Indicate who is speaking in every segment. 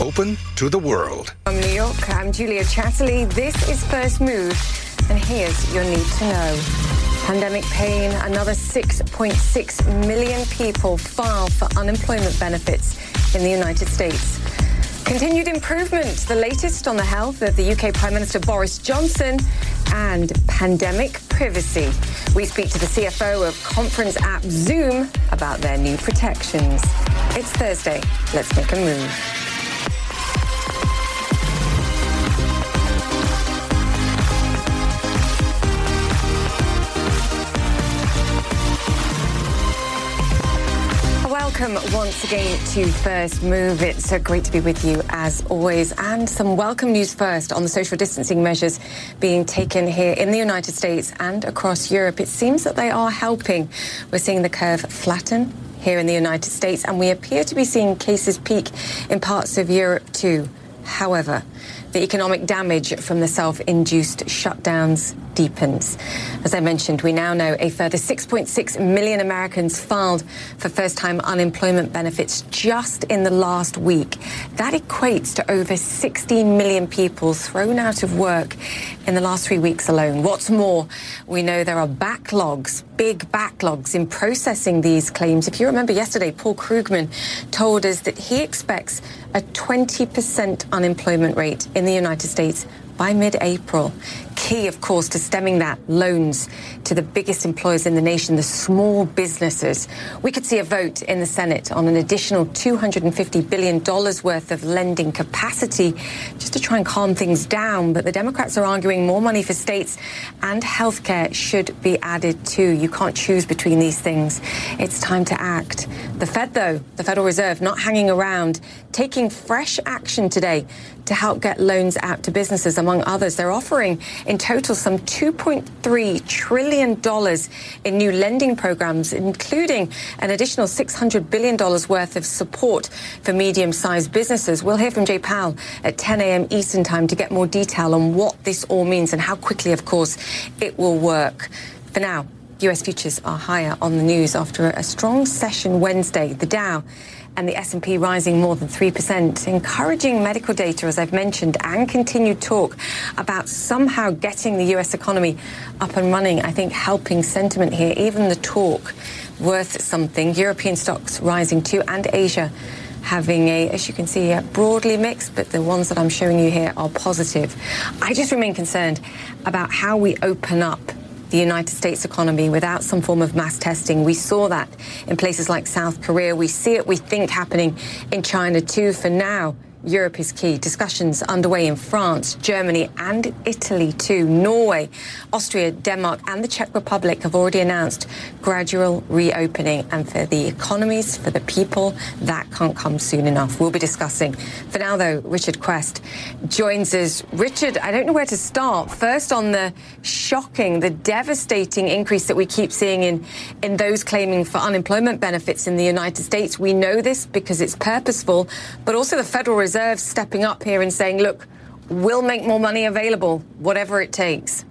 Speaker 1: open to the world.
Speaker 2: From New York, I'm Julia Chatterley. This is First Move, and here's your need to know. Pandemic pain, another 6.6 million people file for unemployment benefits in the United States. Continued improvement, the latest on the health of the UK Prime Minister Boris Johnson and pandemic privacy. We speak to the CFO of conference app Zoom about their new protections. It's Thursday. Let's make a move. Welcome once again to First Move. It's uh, great to be with you as always. And some welcome news first on the social distancing measures being taken here in the United States and across Europe. It seems that they are helping. We're seeing the curve flatten here in the United States, and we appear to be seeing cases peak in parts of Europe too. However, the economic damage from the self induced shutdowns deepens. As I mentioned, we now know a further 6.6 million Americans filed for first time unemployment benefits just in the last week. That equates to over 16 million people thrown out of work in the last three weeks alone. What's more, we know there are backlogs, big backlogs in processing these claims. If you remember yesterday, Paul Krugman told us that he expects a 20% unemployment rate in the United States by mid April key, of course, to stemming that loans to the biggest employers in the nation, the small businesses. We could see a vote in the Senate on an additional $250 billion worth of lending capacity just to try and calm things down. But the Democrats are arguing more money for states and healthcare should be added too. You can't choose between these things. It's time to act. The Fed, though, the Federal Reserve, not hanging around, taking fresh action today to help get loans out to businesses, among others. They're offering in total some $2.3 trillion in new lending programs, including an additional $600 billion worth of support for medium sized businesses. We'll hear from Jay Powell at 10 a.m. Eastern Time to get more detail on what this all means and how quickly, of course, it will work. For now, US futures are higher on the news after a strong session Wednesday. The Dow and the S&P rising more than 3%, encouraging medical data, as I've mentioned, and continued talk about somehow getting the US economy up and running, I think helping sentiment here, even the talk worth something. European stocks rising too, and Asia having a, as you can see, here, broadly mixed, but the ones that I'm showing you here are positive. I just remain concerned about how we open up the United States economy without some form of mass testing. We saw that in places like South Korea. We see it, we think, happening in China too. For now, Europe is key. Discussions underway in France, Germany, and Italy too. Norway, Austria, Denmark, and the Czech Republic have already announced gradual reopening. And for the economies, for the people, that can't come soon enough. We'll be discussing. For now, though, Richard Quest joins us. Richard, I don't know where to start. First, on the shocking, the devastating increase that we keep seeing in, in those claiming for unemployment benefits in the United States. We know this because it's purposeful, but also the Federal Reserve Reserve stepping up here and saying, look, we'll make more money available, whatever it takes?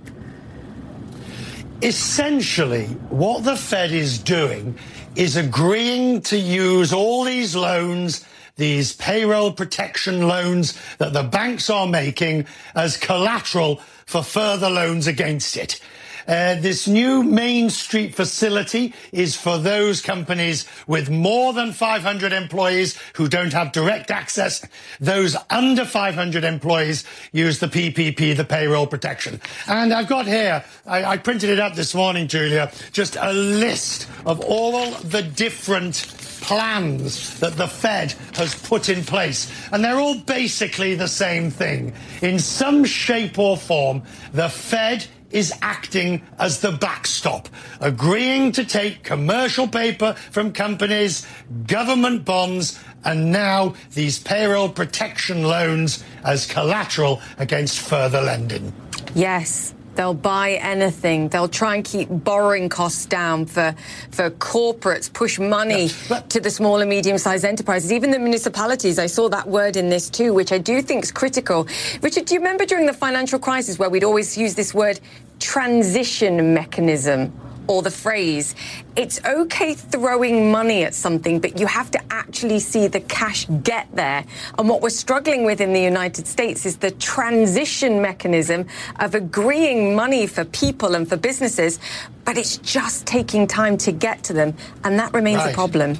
Speaker 3: Essentially, what the Fed is doing is agreeing to use all these loans, these payroll protection loans that the banks are making as collateral for further loans against it. Uh, this new Main Street facility is for those companies with more than 500 employees who don't have direct access. Those under 500 employees use the PPP, the payroll protection. And I've got here, I, I printed it up this morning, Julia, just a list of all the different plans that the Fed has put in place. And they're all basically the same thing. In some shape or form, the Fed is acting as the backstop, agreeing to take commercial paper from companies, government bonds, and now these payroll protection loans as collateral against further lending.
Speaker 2: Yes. They'll buy anything. They'll try and keep borrowing costs down for, for corporates, push money to the small and medium sized enterprises, even the municipalities. I saw that word in this too, which I do think is critical. Richard, do you remember during the financial crisis where we'd always use this word transmission mechanism? Or the phrase, it's okay throwing money at something, but you have to actually see the cash get there. And what we're struggling with in the United States is the transmission mechanism of agreeing money for people and for businesses, but it's just taking time to get to them. And that remains right. a problem.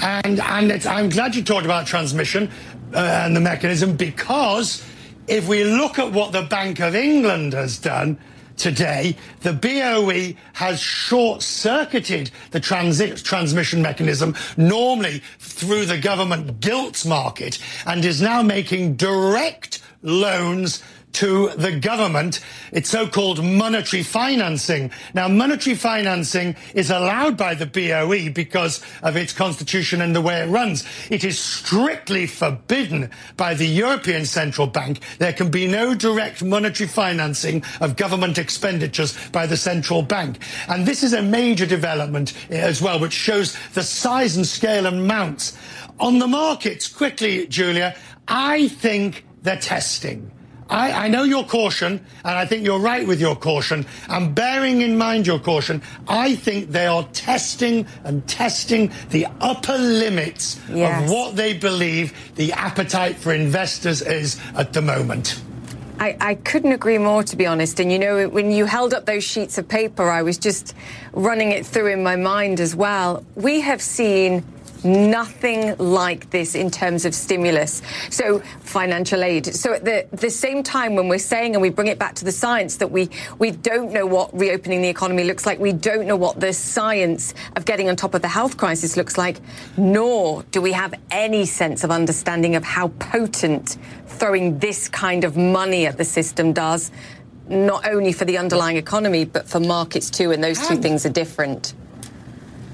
Speaker 3: And, and I'm glad you talked about transmission uh, and the mechanism because if we look at what the Bank of England has done, today, the BOE has short circuited the transi- transmission mechanism, normally through the government gilts market, and is now making direct loans to the government. It's so-called monetary financing. Now, monetary financing is allowed by the BOE because of its constitution and the way it runs. It is strictly forbidden by the European Central Bank. There can be no direct monetary financing of government expenditures by the central bank. And this is a major development eh, as well, which shows the size and scale and amounts. On the markets, quickly, Julia, I think they're testing. I, I, know your caution, and I think you're right with your caution. And bearing in mind your caution, I think they are testing and testing the upper limits yes. of what they believe the appetite for investors is at the moment.
Speaker 2: I, I, couldn't agree more, to be honest. And you know, when you held up those sheets of paper, I was just running it through in my mind as well. We have seen nothing like this in terms of stimulus. So financial aid. So at the, the same time when we're saying, and we bring it back to the science, that we, we don't know what reopening the economy looks like, we don't know what the science of getting on top of the health crisis looks like, nor do we have any sense of understanding of how potent throwing this kind of money at the system does, not only for the underlying economy, but for markets too, and those two things are different.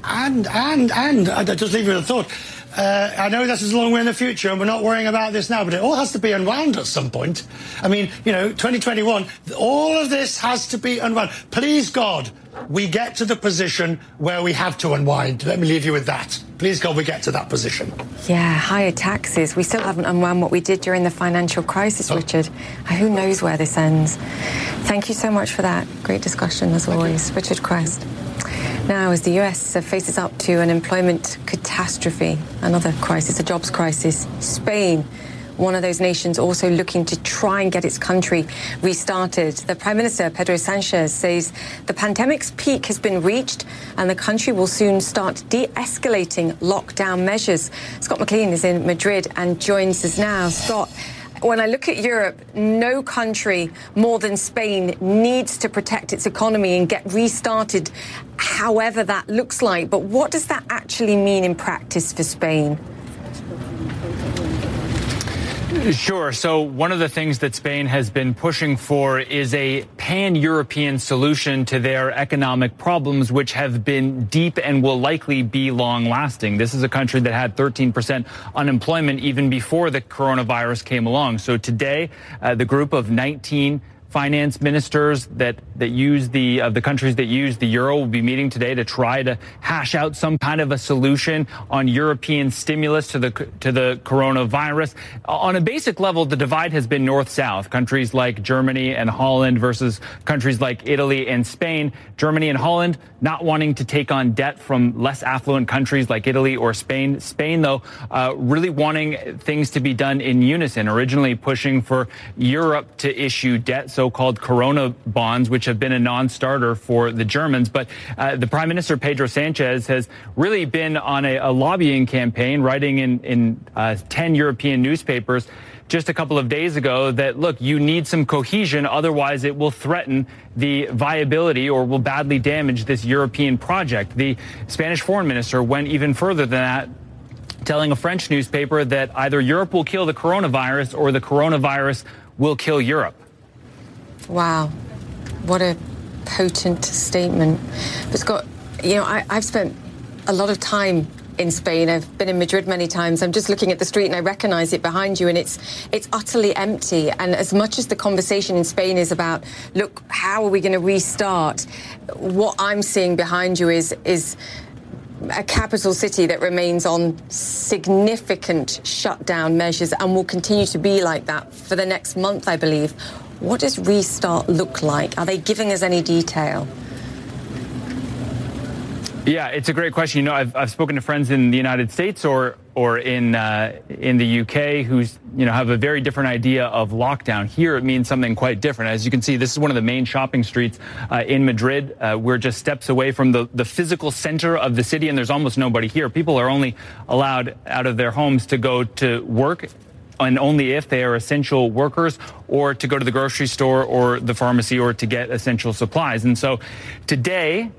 Speaker 3: And, and, and, I just leave you with a thought. Uh, I know this is a long way in the future and we're not worrying about this now, but it all has to be unwound at some point. I mean, you know, 2021, all of this has to be unwound. Please, God, we get to the position where we have to unwind. Let me leave you with that. Please, God, we get to that position.
Speaker 2: Yeah, higher taxes. We still haven't unwound what we did during the financial crisis, oh. Richard. Who knows where this ends? Thank you so much for that. Great discussion, as Thank always. You. Richard Quest. Now, as the US faces up to an employment catastrophe, another crisis, a jobs crisis, Spain one of those nations also looking to try and get its country restarted. The Prime Minister, Pedro Sanchez, says the pandemic's peak has been reached and the country will soon start de escalating lockdown measures. Scott McLean is in Madrid and joins us now. Scott, when I look at Europe, no country more than Spain needs to protect its economy and get restarted, however that looks like. But what does that actually mean in practice for Spain?
Speaker 1: Sure. So one of the things that Spain has been pushing for is a pan-European solution to their economic problems, which have been deep and will likely be long-lasting. This is a country that had 13% unemployment even before the coronavirus came along. So today, uh, the group of 19 finance ministers that that use the of the countries that use the euro will be meeting today to try to hash out some kind of a solution on European stimulus to the to the coronavirus. On a basic level, the divide has been north-south. Countries like Germany and Holland versus countries like Italy and Spain. Germany and Holland not wanting to take on debt from less affluent countries like Italy or Spain. Spain, though, uh, really wanting things to be done in unison. Originally pushing for Europe to issue debt. So so-called Corona bonds, which have been a non-starter for the Germans. But uh, the Prime Minister Pedro Sanchez has really been on a, a lobbying campaign, writing in in uh, ten European newspapers just a couple of days ago that look, you need some cohesion, otherwise it will threaten the viability or will badly damage this European project. The Spanish foreign minister went even further than that telling a French newspaper that either Europe will kill the coronavirus or the coronavirus will kill Europe.
Speaker 2: Wow. What a potent statement. But Scott, you know, I, I've spent a lot of time in Spain. I've been in Madrid many times. I'm just looking at the street and I recognize it behind you and it's it's utterly empty. And as much as the conversation in Spain is about, look, how are we going to restart? What I'm seeing behind you is is a capital city that remains on significant shutdown measures and will continue to be like that for the next month, I believe. What does restart look like? Are they giving us any detail?
Speaker 1: Yeah, it's a great question. You know, I've, I've spoken to friends in the United States or or in uh, in the UK who's you know have a very different idea of lockdown. Here, it means something quite different. As you can see, this is one of the main shopping streets uh, in Madrid. Uh, we're just steps away from the the physical center of the city, and there's almost nobody here. People are only allowed out of their homes to go to work and only if they are essential workers or to go to the grocery store or the pharmacy or to get essential supplies. And so today,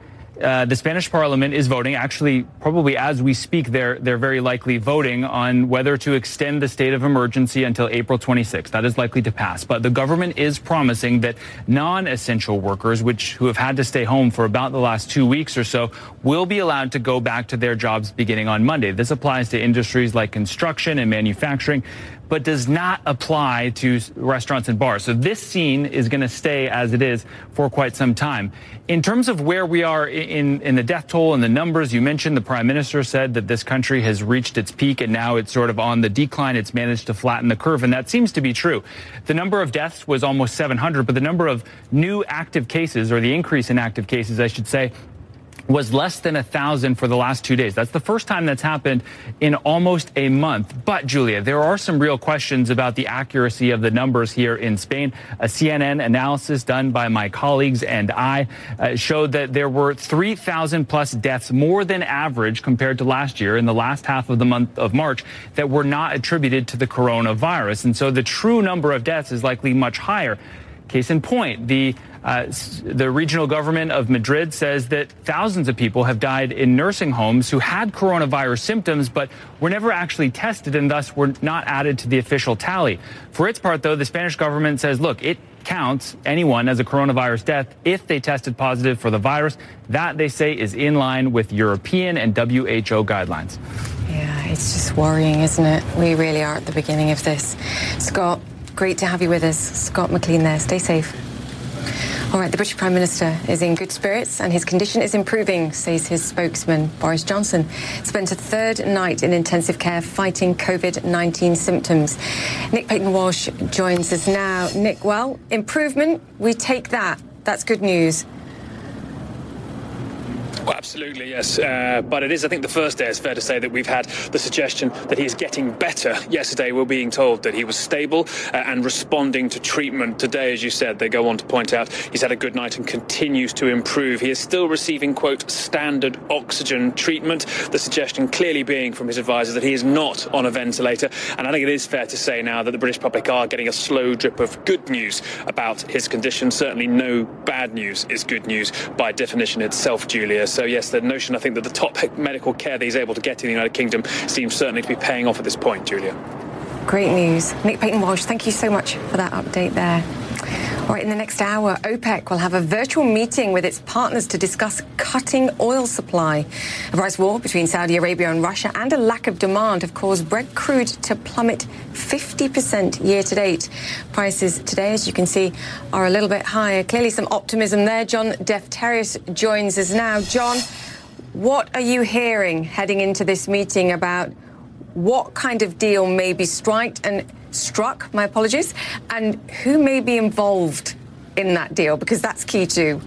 Speaker 1: uh, the Spanish Parliament is voting. Actually, probably as we speak, they're they're very likely voting on whether to extend the state of emergency until April 26th. That is likely to pass. But the government is promising that non-essential workers, which who have had to stay home for about the last two weeks or so, will be allowed to go back to their jobs beginning on Monday. This applies to industries like construction and manufacturing but does not apply to restaurants and bars. So this scene is going to stay as it is for quite some time. In terms of where we are in, in the death toll and the numbers you mentioned, the prime minister said that this country has reached its peak and now it's sort of on the decline. It's managed to flatten the curve. And that seems to be true. The number of deaths was almost 700, but the number of new active cases or the increase in active cases, I should say, was less than a thousand for the last two days. That's the first time that's happened in almost a month. But Julia, there are some real questions about the accuracy of the numbers here in Spain. A CNN analysis done by my colleagues and I uh, showed that there were 3,000 plus deaths more than average compared to last year in the last half of the month of March that were not attributed to the coronavirus. And so the true number of deaths is likely much higher. Case in point, the uh, the regional government of Madrid says that thousands of people have died in nursing homes who had coronavirus symptoms but were never actually tested and thus were not added to the official tally. For its part, though, the Spanish government says, look, it counts anyone as a coronavirus death if they tested positive for the virus. That, they say, is in line with European and WHO guidelines.
Speaker 2: Yeah, it's just worrying, isn't it? We really are at the beginning of this. Scott, great to have you with us. Scott McLean there. Stay safe. All right, the British Prime Minister is in good spirits and his condition is improving, says his spokesman. Boris Johnson spent a third night in intensive care fighting COVID 19 symptoms. Nick Paton Walsh joins us now. Nick, well, improvement, we take that. That's good news.
Speaker 4: Well, absolutely, yes. Uh, but it is, I think, the first day, it's fair to say, that we've had the suggestion that he is getting better. Yesterday, we are being told that he was stable uh, and responding to treatment. Today, as you said, they go on to point out he's had a good night and continues to improve. He is still receiving, quote, standard oxygen treatment. The suggestion clearly being from his advisors that he is not on a ventilator. And I think it is fair to say now that the British public are getting a slow drip of good news about his condition. Certainly, no bad news is good news by definition itself, Julia. So, yes, the notion, I think, that the top medical care that he's able to get in the United Kingdom seems certainly to be paying off at this point, Julia.
Speaker 2: Great news. Nick Paton Walsh, thank you so much for that update there. All right, in the next hour, OPEC will have a virtual meeting with its partners to discuss cutting oil supply. A price war between Saudi Arabia and Russia and a lack of demand have caused Brent crude to plummet 50% year to date. Prices today, as you can see, are a little bit higher. Clearly, some optimism there. John Defterios joins us now. John, what are you hearing heading into this meeting about what kind of deal may be striked and struck, my apologies, and who may be involved in that deal, because that's key too.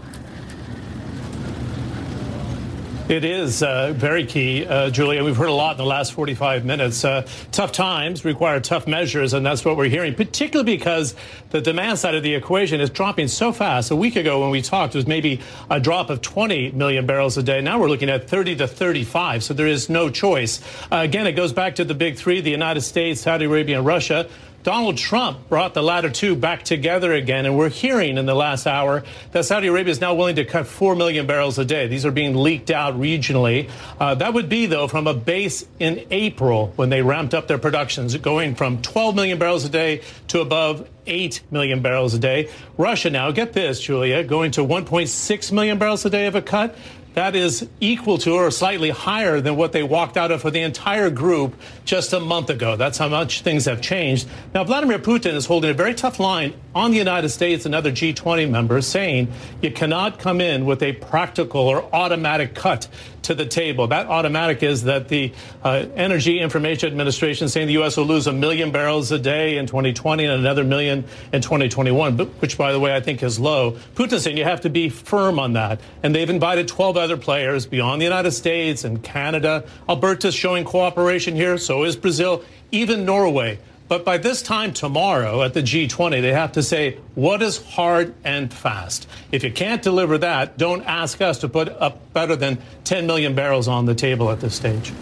Speaker 5: It is uh, very key, uh, Julia. We've heard a lot in the last 45 minutes. Uh, tough times require tough measures, and that's what we're hearing, particularly because the demand side of the equation is dropping so fast. A week ago, when we talked, it was maybe a drop of 20 million barrels a day. Now we're looking at 30 to 35, so there is no choice. Uh, again, it goes back to the big three the United States, Saudi Arabia, and Russia. Donald Trump brought the latter two back together again, and we're hearing in the last hour that Saudi Arabia is now willing to cut 4 million barrels a day. These are being leaked out regionally. Uh, that would be, though, from a base in April when they ramped up their productions, going from 12 million barrels a day to above 8 million barrels a day. Russia now, get this, Julia, going to 1.6 million barrels a day of a cut that is equal to or slightly higher than what they walked out of for the entire group just a month ago. That's how much things have changed. Now, Vladimir Putin is holding a very tough line on the United States and other G20 members, saying you cannot come in with a practical or automatic cut to the table. That automatic is that the uh, Energy Information Administration is saying the U.S. will lose a million barrels a day in 2020 and another million in 2021, which, by the way, I think is low. Putin's saying you have to be firm on that. And they've invited 12 other other players beyond the United States and Canada. Alberta's showing cooperation here, so is Brazil, even Norway. But by this time tomorrow at the G20, they have to say what is hard and fast. If you can't deliver that, don't ask us to put up better than 10 million barrels on the table at this stage.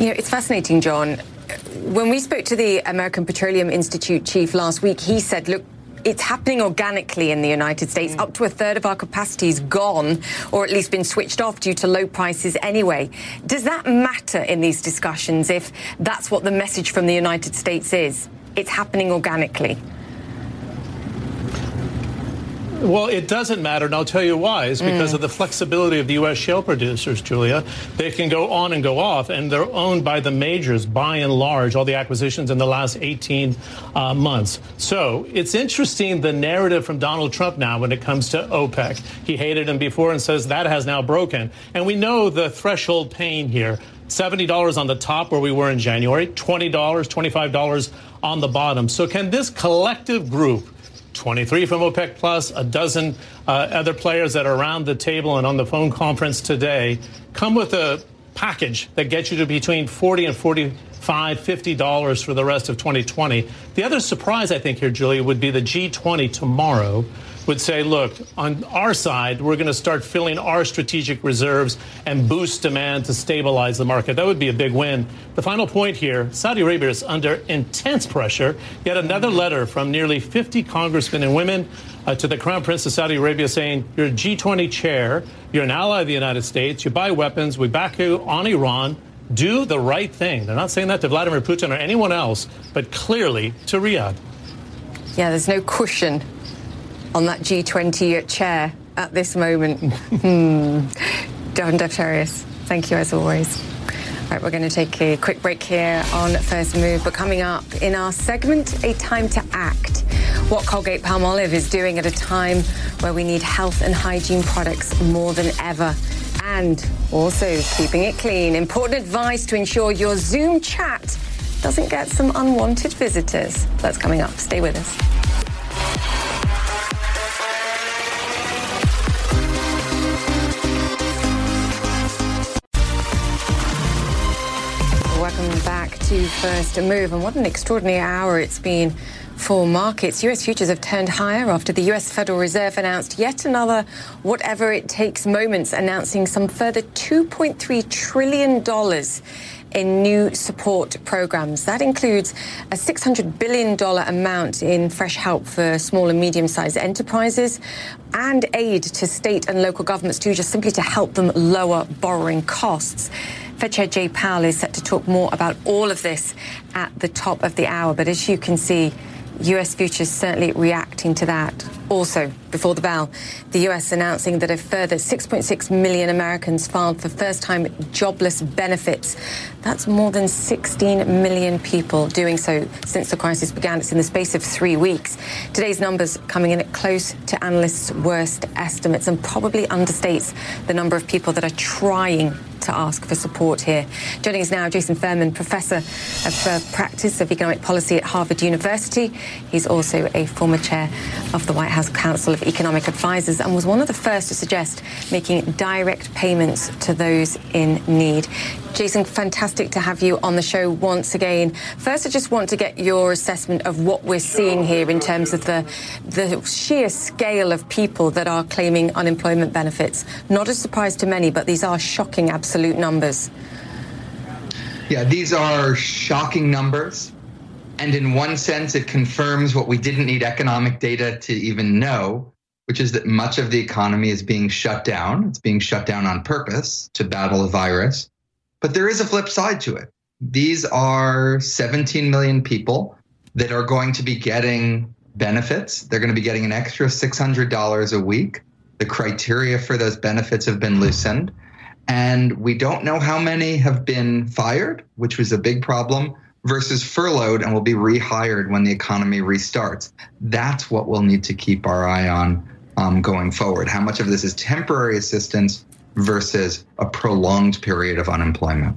Speaker 2: You know, it's fascinating, John. When we spoke to the American Petroleum Institute chief last week, he said, look, it's happening organically in the United States. Mm. Up to a third of our capacity is gone, or at least been switched off due to low prices anyway. Does that matter in these discussions if that's what the message from the United States is? It's happening organically.
Speaker 5: Well, it doesn't matter, and I'll tell you why. It's because mm. of the flexibility of the U.S. shale producers, Julia. They can go on and go off, and they're owned by the majors by and large, all the acquisitions in the last 18 uh, months. So it's interesting the narrative from Donald Trump now when it comes to OPEC. He hated him before and says that has now broken. And we know the threshold pain here. $70 on the top where we were in January, $20, $25 on the bottom. So can this collective group 23 from OPEC Plus, a dozen uh, other players that are around the table and on the phone conference today. Come with a package that gets you to between 40 and 45, 50 dollars for the rest of 2020. The other surprise, I think, here, Julia, would be the G20 tomorrow would say, look, on our side, we're going to start filling our strategic reserves and boost demand to stabilize the market. That would be a big win. The final point here Saudi Arabia is under intense pressure. Yet another letter from nearly 50 congressmen and women uh, to the Crown Prince of Saudi Arabia saying, You're a G20 chair, you're an ally of the United States, you buy weapons, we back you on Iran. Do the right thing. They're not saying that to Vladimir Putin or anyone else, but clearly to Riyadh.
Speaker 2: Yeah, there's no cushion on that G20 chair at this moment. hmm. Don thank you as always. All right, we're going to take a quick break here on First Move. But coming up in our segment, A Time to Act. What Colgate Palmolive is doing at a time where we need health and hygiene products more than ever. And also keeping it clean. Important advice to ensure your Zoom chat doesn't get some unwanted visitors. That's coming up. Stay with us. To First Move. And what an extraordinary hour it's been for markets. US futures have turned higher after the US Federal Reserve announced yet another whatever it takes moments, announcing some further $2.3 trillion in new support programs. That includes a $600 billion amount in fresh help for small and medium sized enterprises and aid to state and local governments too, just simply to help them lower borrowing costs. Fed Chair Jay Powell is set to talk more about all of this at the top of the hour. But as you can see, US futures certainly reacting to that. Also, before the bell, the US announcing that a further 6.6 million Americans filed for first time jobless benefits. That's more than 16 million people doing so since the crisis began. It's in the space of three weeks. Today's numbers coming in at close to analysts' worst estimates and probably understates the number of people that are trying to ask for support here. Joining us now, Jason Furman, Professor of uh, Practice of Economic Policy at Harvard University. He's also a former chair of the White House Council of Economic Advisers and was one of the first to suggest making direct payments to those in need. Jason, fantastic to have you on the show once again. First, I just want to get your assessment of what we're seeing here in terms of the, the sheer scale of people that are claiming unemployment benefits. Not a surprise to many, but these are shocking absolute numbers.
Speaker 6: Yeah, these are shocking numbers. And in one sense, it confirms what we didn't need economic data to even know, which is that much of the economy is being shut down. It's being shut down on purpose to battle a virus. But there is a flip side to it. These are 17 million people that are going to be getting benefits. They're going to be getting an extra $600 a week. The criteria for those benefits have been loosened. And we don't know how many have been fired, which was a big problem, versus furloughed and will be rehired when the economy restarts. That's what we'll need to keep our eye on um, going forward. How much of this is temporary assistance versus a prolonged period of unemployment.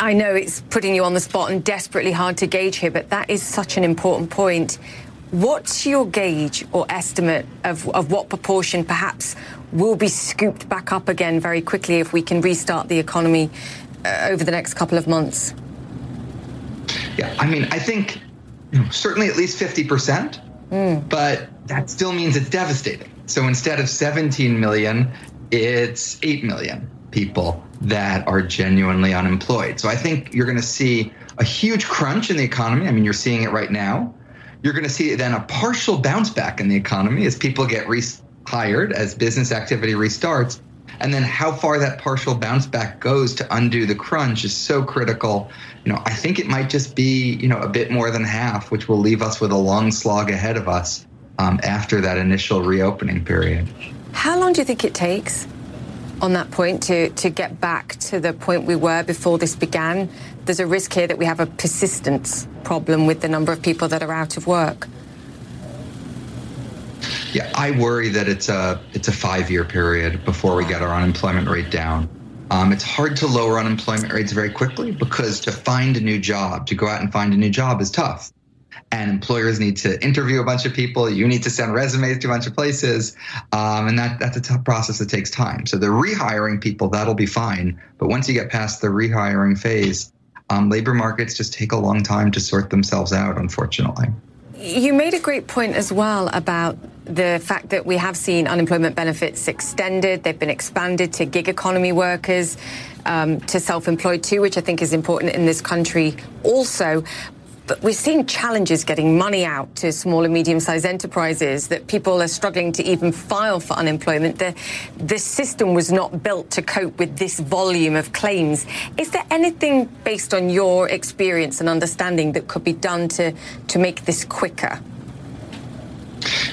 Speaker 2: I know it's putting you on the spot and desperately hard to gauge here, but that is such an important point. What's your gauge or estimate of, of what proportion perhaps will be scooped back up again very quickly if we can restart the economy uh, over the next couple of months?
Speaker 6: Yeah, I mean, I think you know, certainly at least 50%, mm. but that still means it's devastating. So instead of 17 million, it's 8 million people that are genuinely unemployed. So I think you're going to see a huge crunch in the economy. I mean, you're seeing it right now you're going to see then a partial bounce back in the economy as people get rehired, as business activity restarts. And then how far that partial bounce back goes to undo the crunch is so critical. You know, I think it might just be, you know, a bit more than half, which will leave us with a long slog ahead of us um, after that initial reopening period.
Speaker 2: How long do you think it takes on that point to, to get back to the point we were before this began? There's a risk here that we have a persistence problem with the number of people that are out of work.
Speaker 6: Yeah, I worry that it's a it's a five year period before we get our unemployment rate down. Um, it's hard to lower unemployment rates very quickly because to find a new job, to go out and find a new job, is tough and employers need to interview a bunch of people. You need to send resumes to a bunch of places, um, and that that's a tough process that takes time. So the rehiring people that'll be fine, but once you get past the rehiring phase, um, labor markets just take a long time to sort themselves out. Unfortunately.
Speaker 2: You made a great point as well about the fact that we have seen unemployment benefits extended. They've been expanded to gig economy workers, um, to self employed too, which I think is important in this country also. But we're seeing challenges getting money out to small and medium sized enterprises that people are struggling to even file for unemployment. The, the system was not built to cope with this volume of claims. Is there anything based on your experience and understanding that could be done to, to make this quicker?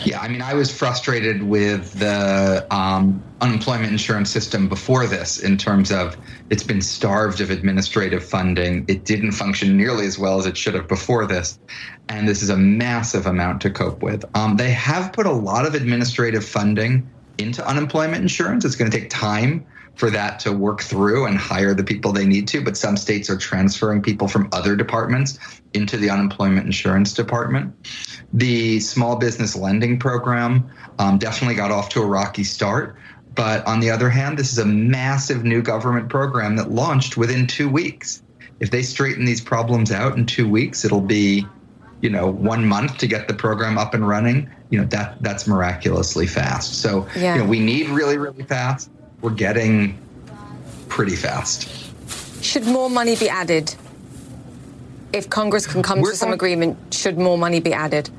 Speaker 6: Yeah, I mean, I was frustrated with the um, unemployment insurance system before this in terms of it's been starved of administrative funding. It didn't function nearly as well as it should have before this. And this is a massive amount to cope with. Um, they have put a lot of administrative funding into unemployment insurance. It's going to take time for that to work through and hire the people they need to. But some states are transferring people from other departments into the unemployment insurance department. The small business lending program um, definitely got off to a rocky start. But on the other hand, this is a massive new government program that launched within two weeks. If they straighten these problems out in two weeks, it'll be you know one month to get the program up and running you know that that's miraculously fast so yeah. you know we need really really fast we're getting pretty fast.
Speaker 2: Should more money be added? If Congress can come we're to some agreement, should more money be added?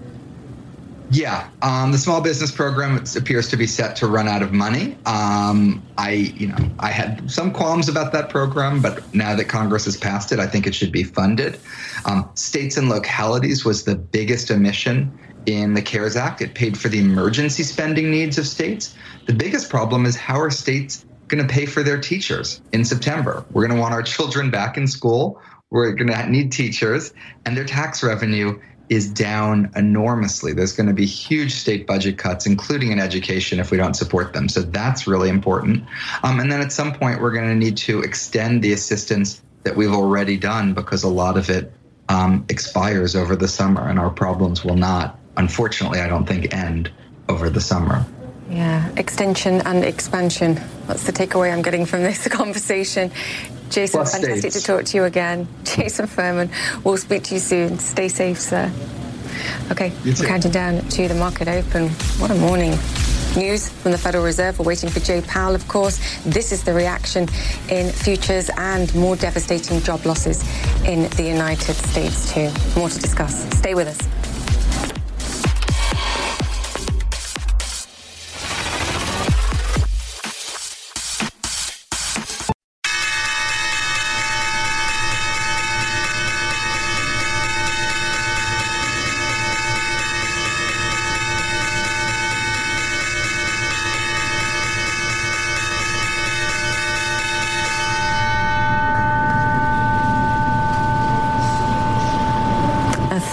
Speaker 6: Yeah, um, the small business program appears to be set to run out of money. Um, I, you know, I had some qualms about that program, but now that Congress has passed it, I think it should be funded. Um, states and localities was the biggest omission in the CARES Act. It paid for the emergency spending needs of states. The biggest problem is how are states going to pay for their teachers in September? We're going to want our children back in school. We're going to need teachers, and their tax revenue is down enormously. There's going to be huge state budget cuts, including in education, if we don't support them. So that's really important. Um, and then at some point, we're going to need to extend the assistance that we've already done because a lot of it um, expires over the summer, and our problems will not unfortunately, I don't think end over the summer.
Speaker 2: Yeah, extension and expansion. That's the takeaway I'm getting from this conversation. Jason, Plus fantastic states. to talk to you again. Jason Furman, we'll speak to you soon. Stay safe, sir. Okay, we're counting down to the market open. What a morning. News from the Federal Reserve. We're waiting for Jay Powell, of course. This is the reaction in futures and more devastating job losses in the United States, too. More to discuss. Stay with us.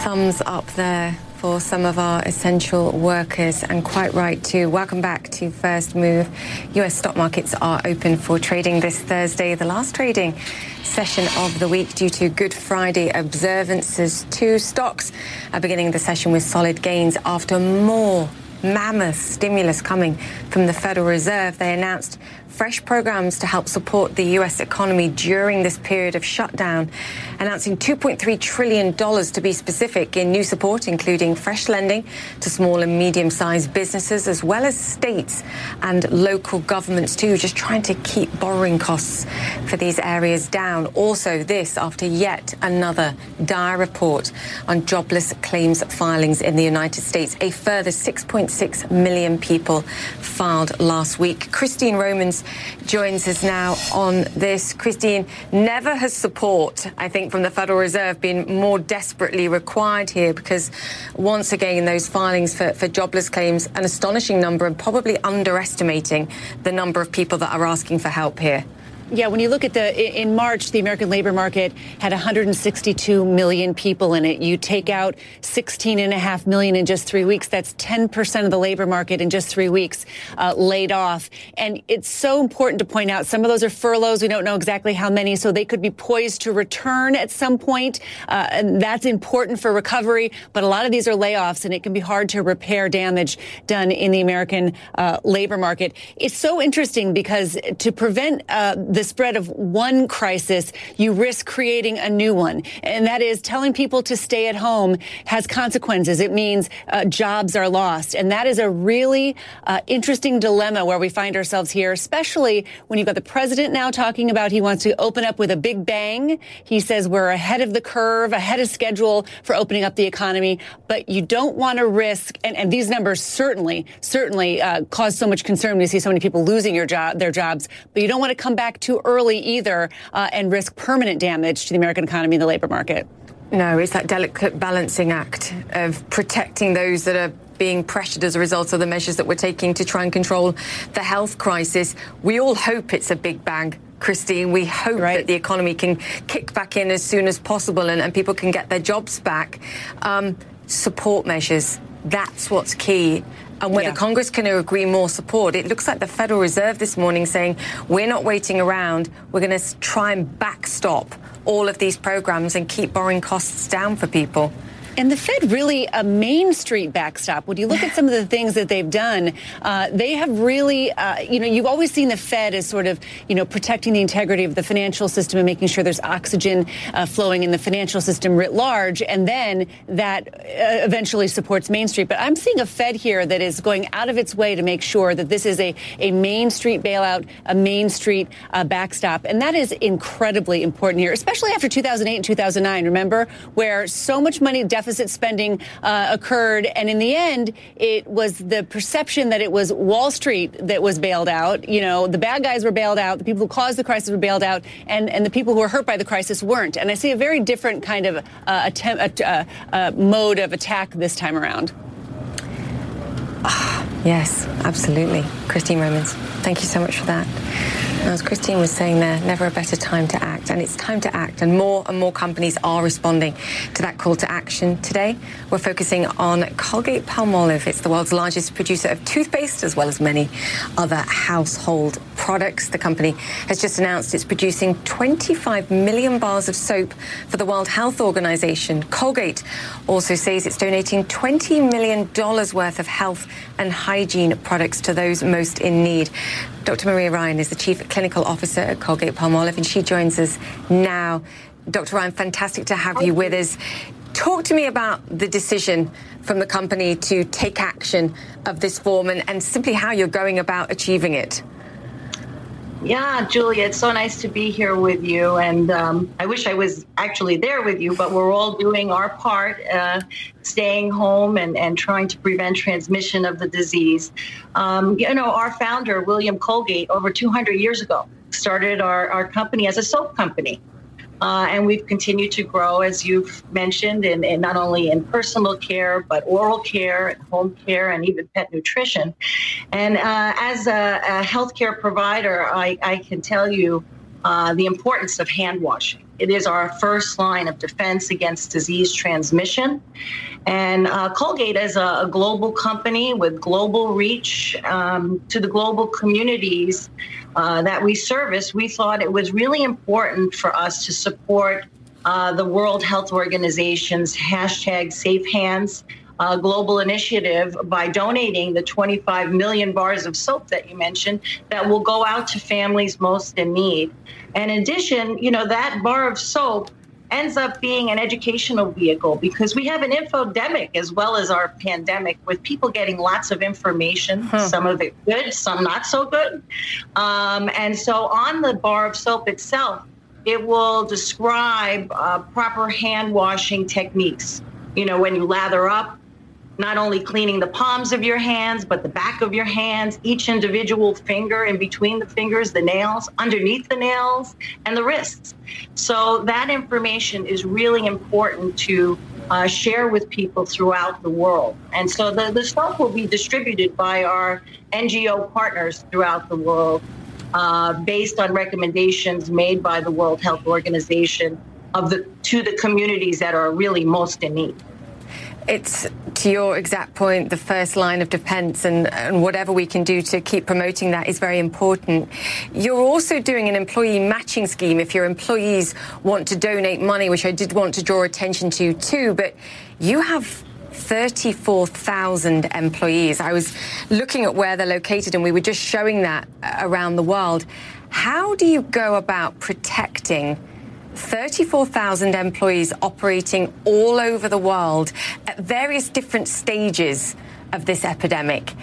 Speaker 2: Thumbs up there for some of our essential workers, and quite right too. Welcome back to First Move. US stock markets are open for trading this Thursday, the last trading session of the week due to Good Friday observances. Two stocks are beginning the session with solid gains after more mammoth stimulus coming from the Federal Reserve. They announced fresh programs to help support the U.S. economy during this period of shutdown, announcing $2.3 trillion to be specific in new support, including fresh lending to small and medium sized businesses, as well as states and local governments, too, just trying to keep borrowing costs for these areas down. Also, this after yet another dire report on jobless claims filings in the United States. A further 6.6 million people filed last week. Christine Romans joins us now on this. Christine, never has support, I think, from the Federal Reserve been more desperately required here because once again, those filings for, for jobless claims, an astonishing number and probably underestimating the number of people that are asking for help here.
Speaker 7: Yeah, when you look at the in March, the American labor market had 162 million people in it. You take out 16 and a half million in just three weeks. That's 10% of the labor market in just three weeks uh, laid off. And it's so important to point out some of those are furloughs. We don't know exactly how many, so they could be poised to return at some point. Uh, and that's important for recovery. But a lot of these are layoffs, and it can be hard to repair damage done in the American uh, labor market. It's so interesting because to prevent uh, the spread of one crisis, you risk creating a new one. And that is telling people to stay at home has consequences. It means uh, jobs are lost. And that is a really uh, interesting dilemma where we find ourselves here, especially when you've got the president now talking about he wants to open up with a big bang. He says we're ahead of the curve, ahead of schedule for opening up the economy, but you don't want to risk, and, and these numbers certainly, certainly uh, cause so much concern when you see so many people losing your job, their jobs, but you don't want to come back too early either uh, and risk permanent damage to the American economy and the labor market.
Speaker 2: No, it's that delicate balancing act of protecting those that are being pressured as a result of the measures that we're taking to try and control the health crisis. We all hope it's a big bang. Christine, we hope right. that the economy can kick back in as soon as possible and, and people can get their jobs back. Um, support measures, that's what's key and whether yeah. Congress can agree more support. It looks like the Federal Reserve this morning saying we're not waiting around. We're going to try and backstop all of these programs and keep borrowing costs down for people.
Speaker 7: And the Fed really a Main Street backstop. When you look at some of the things that they've done, uh, they have really, uh, you know, you've always seen the Fed as sort of, you know, protecting the integrity of the financial system and making sure there's oxygen uh, flowing in the financial system writ large, and then that uh, eventually supports Main Street. But I'm seeing a Fed here that is going out of its way to make sure that this is a, a Main Street bailout, a Main Street uh, backstop, and that is incredibly important here, especially after 2008 and 2009. Remember, where so much money deficit deficit spending uh, occurred. And in the end, it was the perception that it was Wall Street that was bailed out. You know, the bad guys were bailed out, the people who caused the crisis were bailed out, and, and the people who were hurt by the crisis weren't. And I see a very different kind of uh, attempt, uh, uh mode of attack this time around.
Speaker 2: yes, absolutely. Christine Romans, thank you so much for that. As Christine was saying there, never a better time to act. And it's time to act. And more and more companies are responding to that call to action. Today, we're focusing on Colgate Palmolive. It's the world's largest producer of toothpaste, as well as many other household products. The company has just announced it's producing 25 million bars of soap for the World Health Organization. Colgate also says it's donating $20 million worth of health and hygiene products to those most in need. Dr. Maria Ryan is the Chief Clinical Officer at Colgate Palmolive, and she joins us now. Dr. Ryan, fantastic to have you with us. Talk to me about the decision from the company to take action of this form and, and simply how you're going about achieving it.
Speaker 8: Yeah, Julia, it's so nice to be here with you. And um, I wish I was actually there with you, but we're all doing our part, uh, staying home and, and trying to prevent transmission of the disease. Um, you know, our founder, William Colgate, over 200 years ago, started our, our company as a soap company. Uh, and we've continued to grow, as you've mentioned, in, in, not only in personal care, but oral care, and home care, and even pet nutrition. And uh, as a, a, healthcare provider, I, I, can tell you uh, the importance of hand washing. It is our first line of defense against disease transmission. And uh, Colgate is a, a, global company with global reach um, to the global communities uh, that we service. We thought it was really important for us to support uh, the World Health Organization's hashtag Safe Hands uh, global initiative by donating the 25 million bars of soap that you mentioned that will go out to families most in need. And in addition, you know, that bar of soap ends up being an educational vehicle because we have an infodemic as well as our pandemic with people getting lots of information, some of it good, some not so good. Um, and so on the bar of soap itself, it will describe uh, proper hand washing techniques. You know, when you lather up, not only cleaning the palms of your hands, but the back of your hands, each individual finger in between the fingers, the nails, underneath the nails, and the wrists. So that information is really important to uh, share with people throughout the world. And so the, the stuff will be distributed by our NGO partners throughout the world uh, based on recommendations made by the World Health Organization of the to the communities that are really most in need
Speaker 2: it's to your exact point, the first line of defense and, and, whatever we can do to keep promoting that is very important. You're also doing an employee matching scheme if your employees want to donate money, which I did want to draw attention to too, but you have 34,000 employees. I was looking at where they're located and we were just showing that uh, around the world. How do you go about protecting 34,000 employees operating all over the world at various different stages of this epidemic.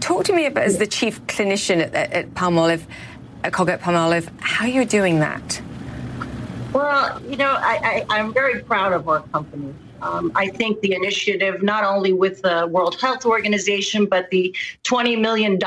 Speaker 2: Talk to me about, as the chief clinician at, at Palmolive, at Colgate Palmolive, how you're doing that.
Speaker 8: Well, you know, I, am very proud of our company. Um, I think the initiative, not only with the World Health Organization, but the $20 million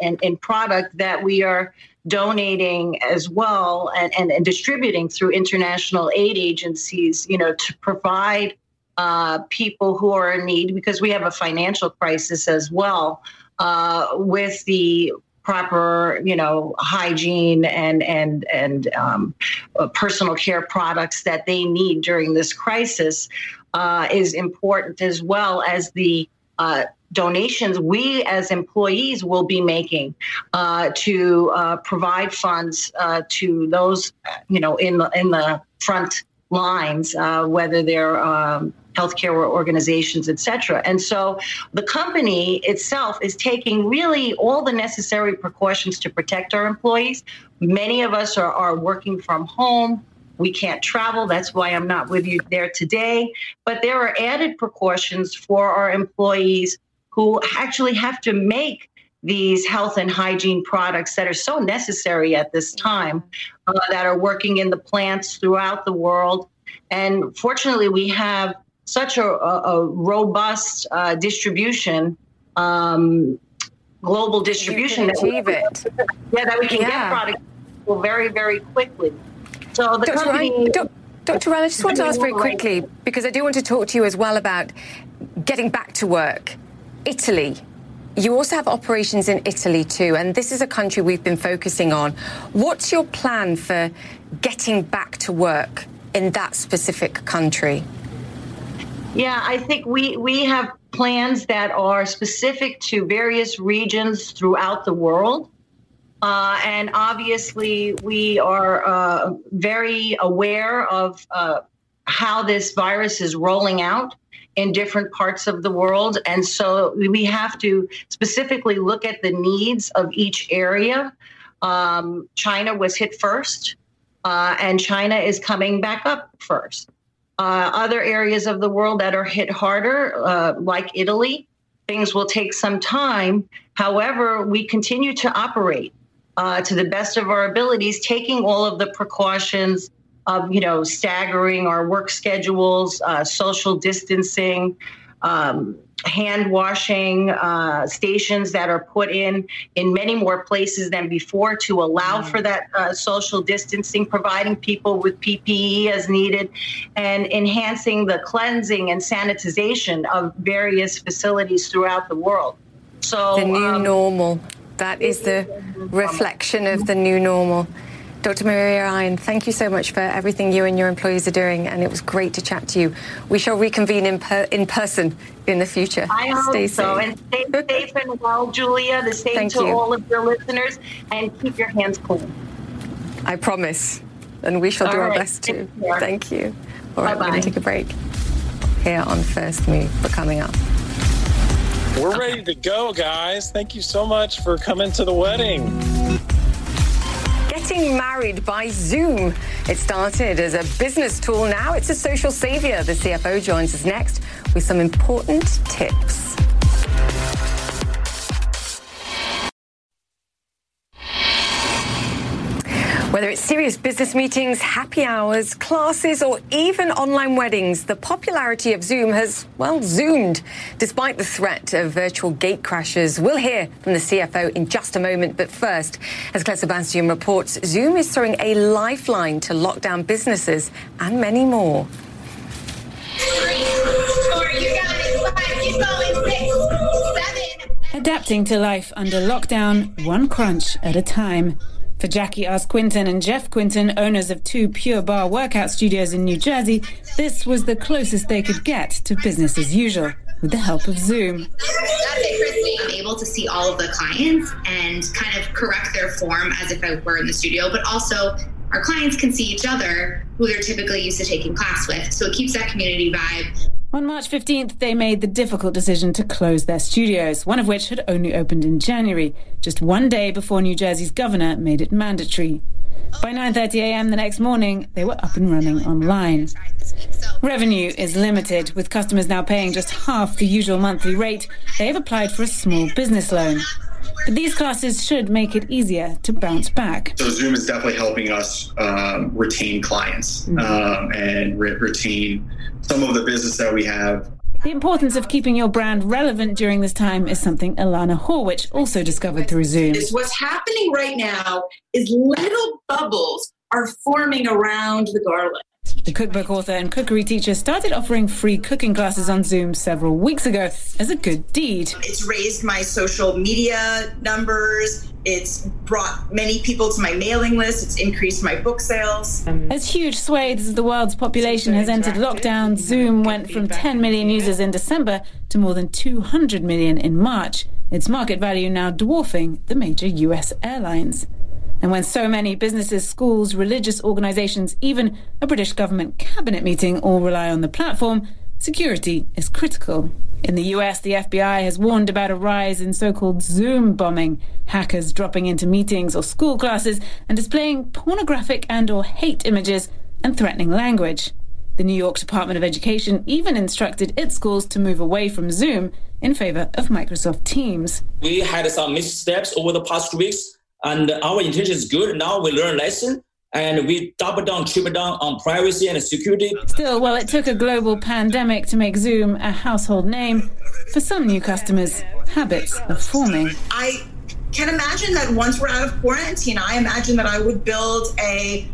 Speaker 8: in, in product that we are donating as well and, and, and distributing through international aid agencies, you know, to provide uh, people who are in need because we have a financial crisis as well uh, with the proper you know hygiene and and and um, uh, personal care products that they need during this crisis uh, is important as well as the uh, donations we as employees will be making uh, to uh, provide funds uh, to those you know in the in the front lines, uh, whether they're um, healthcare organizations, et cetera. And so the company itself is taking really all the necessary precautions to protect our employees. Many of us are, are working from home. We can't travel. That's why I'm not with you there today. But there are added precautions for our employees who actually have to make these health and hygiene products that are so necessary at this time, uh, that are working in the plants throughout the world. And fortunately, we have such a, a, robust uh, distribution, um, global distribution
Speaker 2: that we, it.
Speaker 8: Yeah, that we can yeah. get products very, very quickly. So the Dr. company.
Speaker 2: Ryan, Dr. Ryan, I just want to ask very quickly because I do want to talk to you as well about getting back to work Italy. You also have operations in Italy too, and this is a country we've been focusing on. What's your plan for getting back to work in that specific country?
Speaker 8: Yeah, I think we, we have plans that are specific to various regions throughout the world. Uh, and obviously, we are uh, very aware of uh, how this virus is rolling out in different parts of the world. And so we have to specifically look at the needs of each area. Um, China was hit first, uh, and China is coming back up first. Uh, other areas of the world that are hit harder, uh, like Italy, things will take some time. However, we continue to operate uh, to the best of our abilities, taking all of the precautions of you know staggering our work schedules, uh, social distancing, um, hand washing uh, stations that are put in in many more places than before to allow mm. for that uh, social distancing, providing people with PPE as needed, and enhancing the cleansing and sanitization of various facilities throughout the world.
Speaker 2: So the new um, normal. That is the reflection of the new normal. Dr. Maria Ryan, thank you so much for everything you and your employees are doing, and it was great to chat to you. We shall reconvene in, per- in person in the future.
Speaker 8: I hope stay so, safe. and stay safe and well, Julia. The same thank to you. all of your listeners, and keep your hands clean.
Speaker 2: I promise, and we shall all do right. our best too. Thank you. All right, Bye-bye. we're going to take a break here on First Move for coming up.
Speaker 9: We're ready to go, guys. Thank you so much for coming to the wedding.
Speaker 2: Getting married by Zoom. It started as a business tool. Now it's a social savior. The CFO joins us next with some important tips. Whether it's serious business meetings, happy hours, classes, or even online weddings, the popularity of Zoom has, well, zoomed. Despite the threat of virtual gate crashes, we'll hear from the CFO in just a moment. But first, as Clare Sebastian reports, Zoom is throwing a lifeline to lockdown businesses and many more.
Speaker 10: Adapting to life under lockdown, one crunch at a time. For Jackie S. Quinton and Jeff Quinton, owners of two Pure Barre workout studios in New Jersey, this was the closest they could get to business as usual with the help of Zoom.
Speaker 11: I'm able to see all of the clients and kind of correct their form as if I were in the studio, but also our clients can see each other who they're typically used to taking class with. So it keeps that community vibe.
Speaker 10: On March 15th, they made the difficult decision to close their studios, one of which had only opened in January, just one day before New Jersey's governor made it mandatory. By 9:30 a.m. the next morning, they were up and running online. Revenue is limited, with customers now paying just half the usual monthly rate. They have applied for a small business loan. But these classes should make it easier to bounce back.
Speaker 12: So Zoom is definitely helping us um, retain clients mm-hmm. um, and re- retain some of the business that we have.
Speaker 10: The importance of keeping your brand relevant during this time is something Alana Horwich also discovered through Zoom.
Speaker 13: What's happening right now is little bubbles are forming around the garland.
Speaker 10: The cookbook author and cookery teacher started offering free cooking classes on Zoom several weeks ago as a good deed.
Speaker 13: It's raised my social media numbers. It's brought many people to my mailing list. It's increased my book sales.
Speaker 10: As huge swathes of the world's population has entered lockdown, Zoom went from 10 million users in December to more than 200 million in March. Its market value now dwarfing the major US airlines. And when so many businesses, schools, religious organisations, even a British government cabinet meeting all rely on the platform, security is critical. In the US, the FBI has warned about a rise in so called Zoom bombing, hackers dropping into meetings or school classes and displaying pornographic and or hate images and threatening language. The New York Department of Education even instructed its schools to move away from Zoom in favor of Microsoft Teams.
Speaker 14: We had some missteps over the past weeks and our intention is good. Now we learn lesson and we double down, triple down on privacy and security.
Speaker 10: Still, well, it took a global pandemic to make Zoom a household name. For some new customers, habits are forming.
Speaker 13: I can imagine that once we're out of quarantine, I imagine that I would build a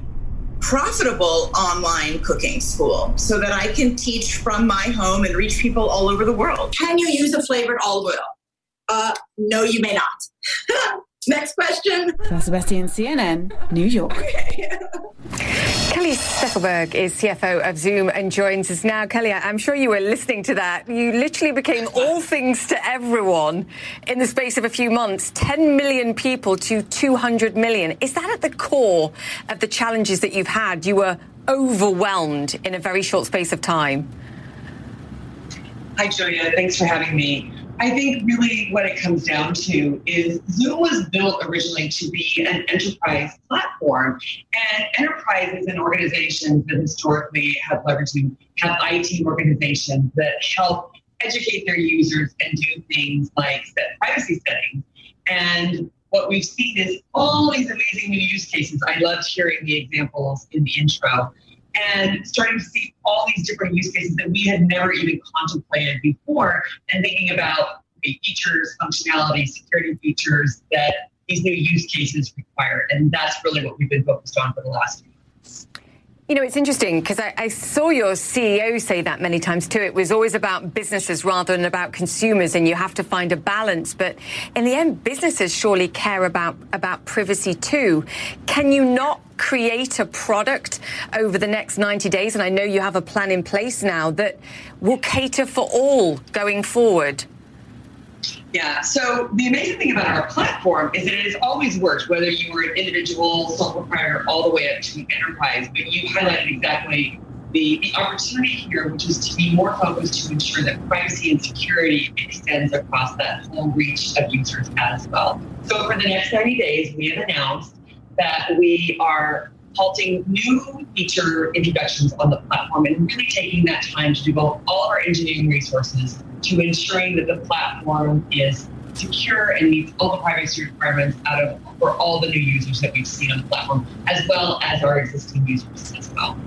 Speaker 13: profitable online cooking school so that I can teach from my home and reach people all over the world. Can you use a flavored olive oil? Uh, no, you may not. Next question.
Speaker 10: Sebastian, CNN, New York.
Speaker 2: Kelly Steckelberg is CFO of Zoom and joins us now. Kelly, I'm sure you were listening to that. You literally became all things to everyone in the space of a few months 10 million people to 200 million. Is that at the core of the challenges that you've had? You were overwhelmed in a very short space of time.
Speaker 15: Hi, Julia. Thanks for having me. I think really what it comes down to is Zoom was built originally to be an enterprise platform, and enterprises and organizations that historically have leveraged have IT organizations that help educate their users and do things like set privacy settings. And what we've seen is all these amazing new use cases. I loved hearing the examples in the intro and starting to see all these different use cases that we had never even contemplated before and thinking about the features, functionality, security features that these new use cases require. And that's really what we've been focused on for the last few.
Speaker 2: You know, it's interesting because I, I, saw your CEO say that many times too. It was always about businesses rather than about consumers, and you have to find a balance. But in the end, businesses surely care about, about privacy too. Can you not create a product over the next 90 days? And I know you have a plan in place now that will cater for all going forward.
Speaker 15: Yeah. So the amazing thing about our platform is that it has always worked, whether you were an individual sole proprietor all the way up to an enterprise. But you highlighted exactly the, the opportunity here, which is to be more focused to ensure that privacy and security extends across that whole reach of users as well. So for the next 90 days, we have announced that we are halting new feature introductions on the platform and really taking that time to devote all of our engineering resources to ensuring that the platform is secure and meets all the privacy requirements out of for all the new users that we've seen on the platform, as well as our existing users as well.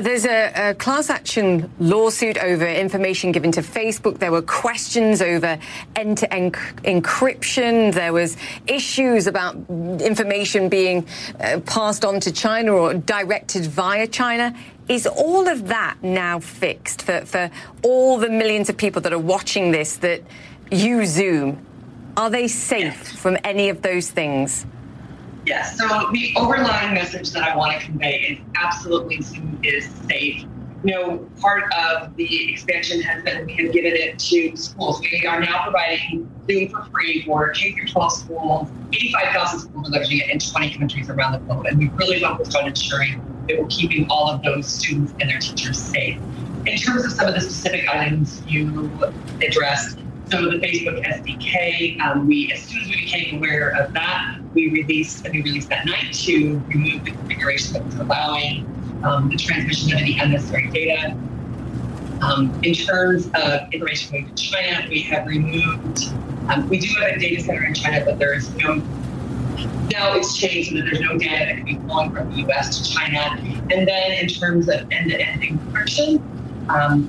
Speaker 2: There's a, a, class action lawsuit over information given to Facebook. There were questions over end-to-end encryption. There was issues about information being uh, passed on to China or directed via China. Is all of that now fixed for, for all the millions of people that are watching this that use Zoom? Are they safe from any of those things?
Speaker 15: Yes. So the overlying message that I want to convey is absolutely Zoom is safe. You know, part of the expansion has been we have given it to schools. We are now providing Zoom for free for K through 12 schools. 85,000 schools are it in 20 countries around the globe, and we really focused on ensuring that we're keeping all of those students and their teachers safe. In terms of some of the specific items you addressed, so the Facebook SDK, um, we as soon as we became aware of that, we released and we released that night to remove the configuration that was allowing um, the transmission of any unnecessary data. Um, in terms of information going to China, we have removed. Um, we do have a data center in China, but there is no. Now it's changed so that there's no data that can be flowing from the U.S. to China. And then in terms of end-to-end encryption, um,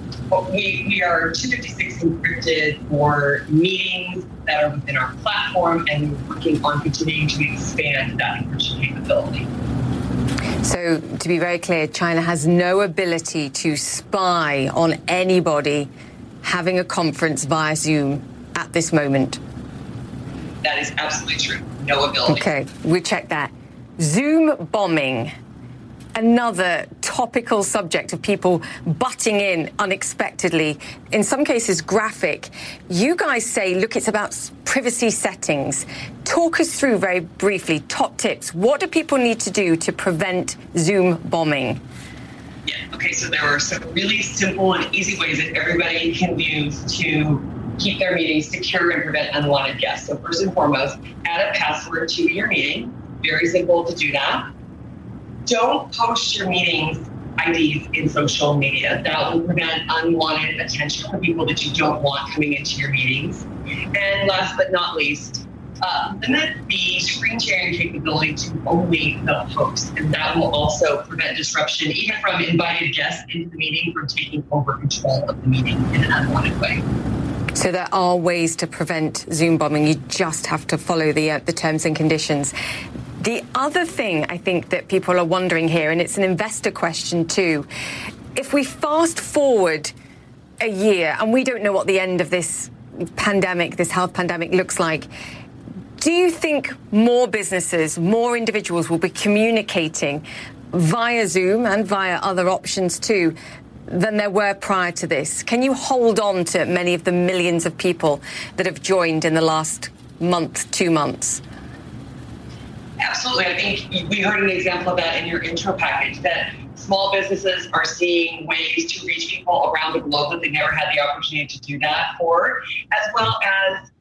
Speaker 15: we, we are 256 encrypted for meetings that are within our platform, and we're working on continuing to expand that encryption capability.
Speaker 2: So, to be very clear, China has no ability to spy on anybody having a conference via Zoom at this moment.
Speaker 15: That is absolutely true. No ability.
Speaker 2: Okay, we check that. Zoom bombing another topical subject of people butting in unexpectedly, in some cases graphic. You guys say, look, it's about privacy settings. Talk us through very briefly top tips. What do people need to do to prevent Zoom bombing?
Speaker 15: Yeah, okay, so there are some really simple and easy ways that everybody can use to keep their meetings secure and prevent unwanted guests. So, first and foremost, add a password to your meeting. Very simple to do that don't post your meetings IDs in social media. That will prevent unwanted attention from people that you don't want coming into your meetings. And last but not least, uh, limit the screen sharing capability to only the host. And that will also prevent disruption, even from invited guests into the meeting from taking over control of the meeting in an unwanted way.
Speaker 2: So there are ways to prevent Zoom bombing. You just have to follow the uh, the terms and conditions. The other thing I think that people are wondering here, and it's an investor question too, if we fast forward a year and we don't know what the end of this pandemic, this health pandemic looks like, do you think more businesses, more individuals will be communicating via Zoom and via other options too than there were prior to this? Can you hold on to many of the millions of people that have joined in the last month, two months?
Speaker 15: Absolutely. I think we heard an example of that in your intro package that small businesses are seeing ways to reach people around the globe that they never had the opportunity to do that for, as well as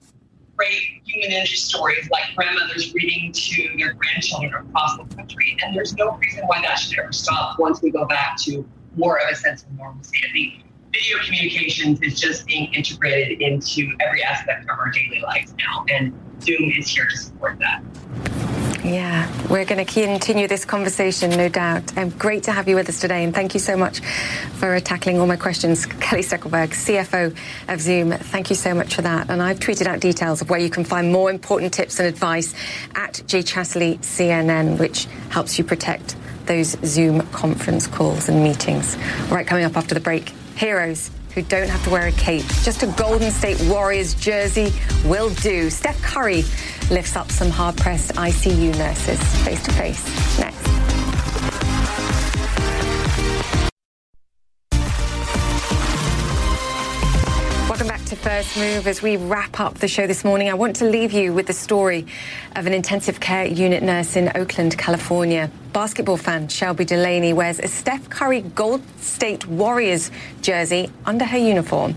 Speaker 15: great human interest stories like grandmothers reading to their grandchildren across the country. And there's no reason why that should ever stop once we go back to more of a sense of normalcy. I think video communications is just being integrated into every aspect of our daily lives now, and Zoom is here to support that.
Speaker 2: Yeah, we're going to continue this conversation, no doubt. Um, great to have you with us today, and thank you so much for tackling all my questions. Kelly Steckelberg, CFO of Zoom, thank you so much for that. And I've tweeted out details of where you can find more important tips and advice at Jay Chatterley CNN, which helps you protect those Zoom conference calls and meetings. All right, coming up after the break, heroes who don't have to wear a cape. Just a Golden State Warriors jersey will do. Steph Curry lifts up some hard-pressed ICU nurses face to face. Next. To First Move. As we wrap up the show this morning, I want to leave you with the story of an intensive care unit nurse in Oakland, California. Basketball fan Shelby Delaney wears a Steph Curry Gold State Warriors jersey under her uniform.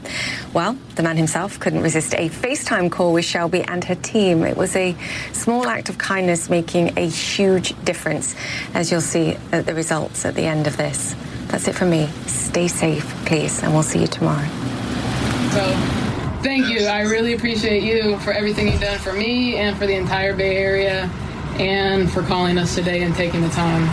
Speaker 2: Well, the man himself couldn't resist a FaceTime call with Shelby and her team. It was a small act of kindness making a huge difference, as you'll see at the results at the end of this. That's it from me. Stay safe, please, and we'll see you tomorrow.
Speaker 16: So thank you. I really appreciate you for everything you've done for me and for the entire Bay Area and for calling us today and taking the time.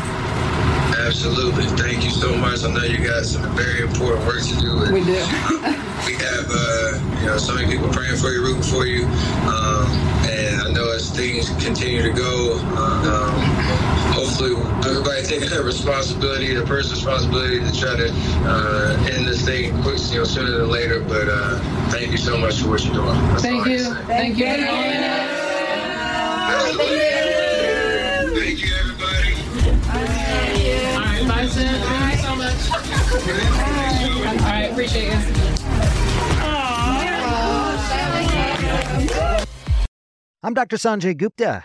Speaker 17: Absolutely. Thank you so much. I know you got some very important work to do.
Speaker 16: We do.
Speaker 17: we have, uh, you know, so many people praying for you, rooting for you. Um, and I know as things continue to go, um, hopefully everybody taking their responsibility, the person's responsibility to try to uh, end this thing quick, you know, sooner than later. But uh, thank you so much for what you're doing. That's
Speaker 16: Thank
Speaker 17: all I
Speaker 16: you.
Speaker 17: can say.
Speaker 16: Thank you for calling us.
Speaker 17: Thank you, everybody.
Speaker 16: All right, bye, Sid. Thank you so much. All right, appreciate you.
Speaker 18: I'm Dr. Sanjay Gupta,